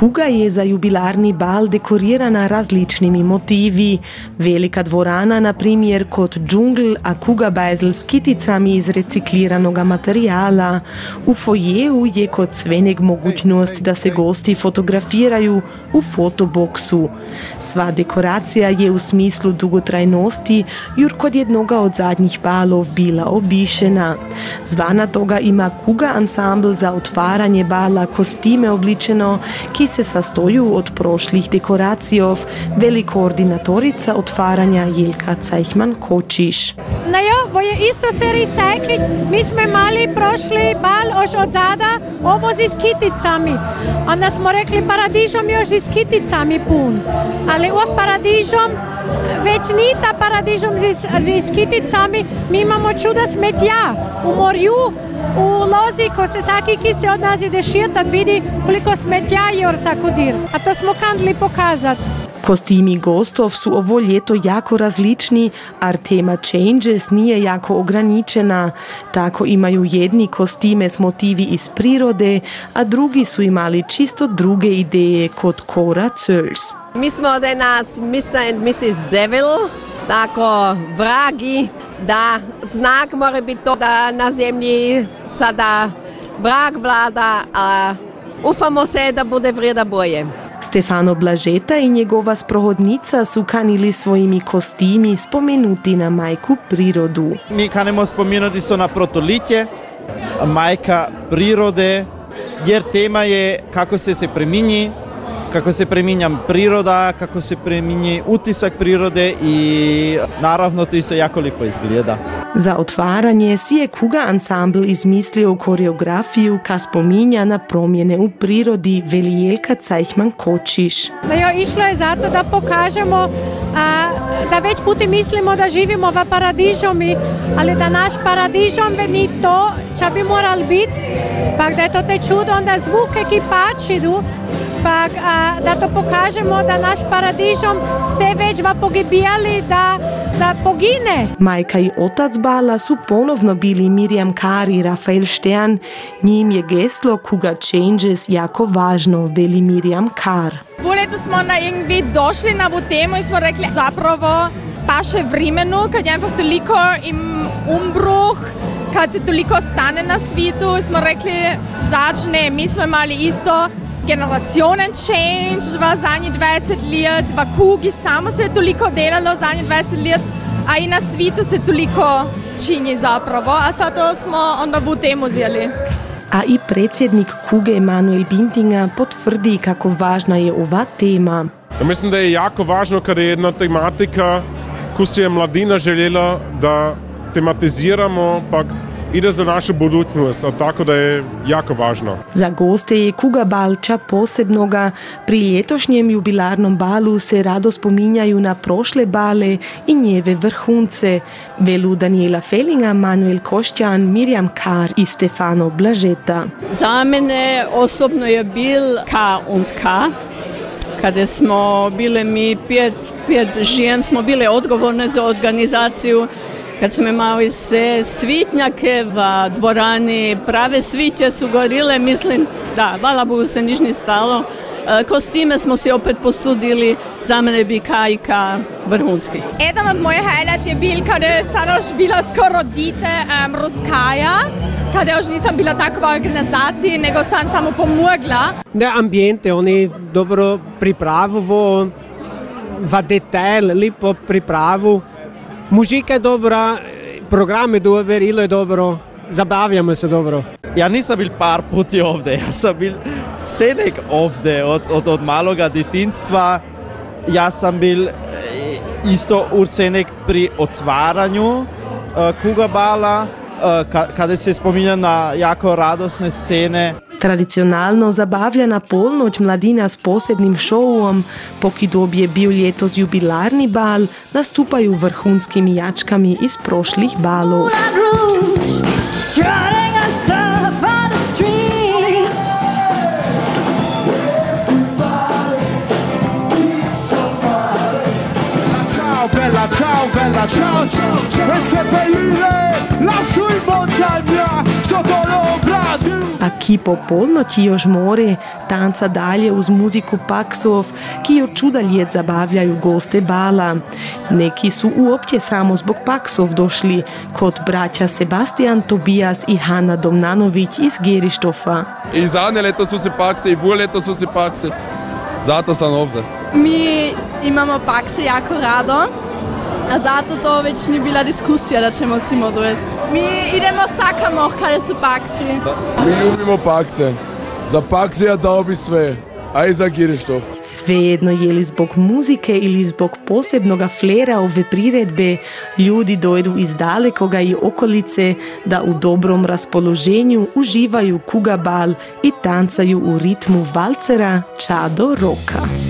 Kuga je za jubilarni bal dekorirana različnimi motivi. Velika dvorana, na primer kot džungl, a Kuga bajzel s kiticami iz recikliranoga materijala. V fojeju je kot svenek mogućnost, da se gosti fotografirajo v fotoboksu. Sva dekoracija je v smislu dugotrajnosti, jur kot jednoga od zadnjih balov bila obišena. Zvana toga ima Kuga ansambl za otvaranje bala kostime obličeno, ki se sastoju od prošlih dekoracij, veli koordinatorica otvaranja Jelka Cajhman-Kočiš. No ja, bo je isto se recycli. Mi smo imeli prošli bal už od zada, ovo z kiticami. Onda smo rekli, paradižom je už z kiticami pun. Ali ov paradižom, već ni ta paradižom z, z kiticami, mi imamo čuda smetja u morju, u lozi, ko se svaki ki se od nas ide širtat, vidi koliko smetja je or sakudir. A to smo kandli pokazati. Kostimi gostov su ovo ljeto jako različni, a tema Changes nije jako ograničena. Tako imaju jedni kostime s motivi iz prirode, a drugi su imali čisto druge ideje kod Cora Zöls. Mi smo danas Mr. and Mrs. Devil, tako vragi, da znak mora biti to, da na zemlji sada vrag vlada, a ufamo se, da bude vreda boje. Stefano Blažeta in njegova sprohodnica su kanili svojimi kostimi spomenuti na majku prirodu. Mi kanemo spomenuti so na protolitje, majka prirode, jer tema je kako se se preminji, kako se preminja priroda, kako se preminji utisak prirode i naravno to isto jako lijepo izgleda. Za otvaranje si je Kuga ansambl izmislio koreografiju ka spominja na promjene u prirodi Velijelka Cajhman-Kočiš. No ja, išlo je zato da pokažemo a, da već puti mislimo da živimo v paradižomi, ali da naš paradižom ni to, če bi moral biti, pa da je to te čudo, onda zvuke, ki pačidu, pa a, da to pokažemo, da naš paradižom se već va pogibijali, da, da pogine. Majka i otac bala su ponovno bili Mirjam Kar i Rafael Stern. Njim je geslo Kuga Changes jako važno, veli Mirjam Kar. Voleto smo na irgendwie došli na ovu temu i smo rekli zapravo paše vremenu, kad je einfach toliko im umbruh, kad se toliko stane na svijetu, smo rekli začne, mi smo imali isto generationen change v zadnjih 20 let, v kugi samo se je toliko delalo zadnjih 20 let, a i na svijetu se toliko čini zapravo, a zato smo onda v temu vzeli. A i predsjednik Kuge Emanuel Bintinga potvrdi kako važna je ova tema. Ja mislim da je jako važno kada je jedna tematika koju si je mladina željela da tematiziramo, pa ide za našu budućnost, tako da je jako važno. Za goste je Kuga Balča posebnoga. Pri letošnjem jubilarnom balu se rado spominjaju na prošle bale i njeve vrhunce. Velu Daniela Felinga, Manuel Košćan, Mirjam Kar i Stefano Blažeta. Za mene osobno je bil K und K. Kada smo bile mi pet, pet žen, smo bile odgovorne za organizaciju kad smo imali se svitnjake v dvorani, prave svitje su gorile, mislim, da, hvala Bogu se niš ni stalo. E, Kostime smo si opet posudili, za mene bi kajka vrhunski. Eden od mojih highlight je bil, kada je sada još bila skoro dite um, ruskaja, kada još nisam bila takva organizaciji, nego sam samo pomogla. Ne, ambiente, oni dobro pripravo, v detajl, lepo pripravo. Muzika je dobra, program je dober, ilo je dobro, zabavljamo se dobro. Ja nisam bil par puti ovde, ja sam bil senek ovde od, od, od maloga detinstva. Ja sam bil eh, isto ursenek pri otvaranju uh, Kugabala, uh, kada se spominja na jako radosne scene. Tradicionalno zabavljena polnoć mladina s posebnim šovom, pokidob je bil letos jubilarni bal, nastupaju vrhunskimi jačkami iz prošlih balov. Bella, ciao, bella, ciao, ciao, ciao. Questo è Pellile, lassù in montagna, sotto l'ombra A ki po polnoći još more tanca dalje uz muziku paksov, ki jo čuda ljet zabavljaju goste bala. Neki su uopće samo zbog paksov došli, kod braća Sebastian Tobias i Hanna Domnanović iz Gerištofa. I zadnje leto su se pakse, i vu leto su se pakse. Zato sam ovdje. Mi imamo pakse jako rado, a zato to već ni bila diskusija da ćemo si odvesti. Mi idemo sakamo kada su paksi. Mi ljubimo pakse. Za pakse ja dao bi sve, a i za Girištov. Svejedno je li zbog muzike ili zbog posebnoga flera ove priredbe, ljudi dojdu iz dalekoga i okolice da u dobrom raspoloženju uživaju kugabal i tancaju u ritmu valcera Čado Roka.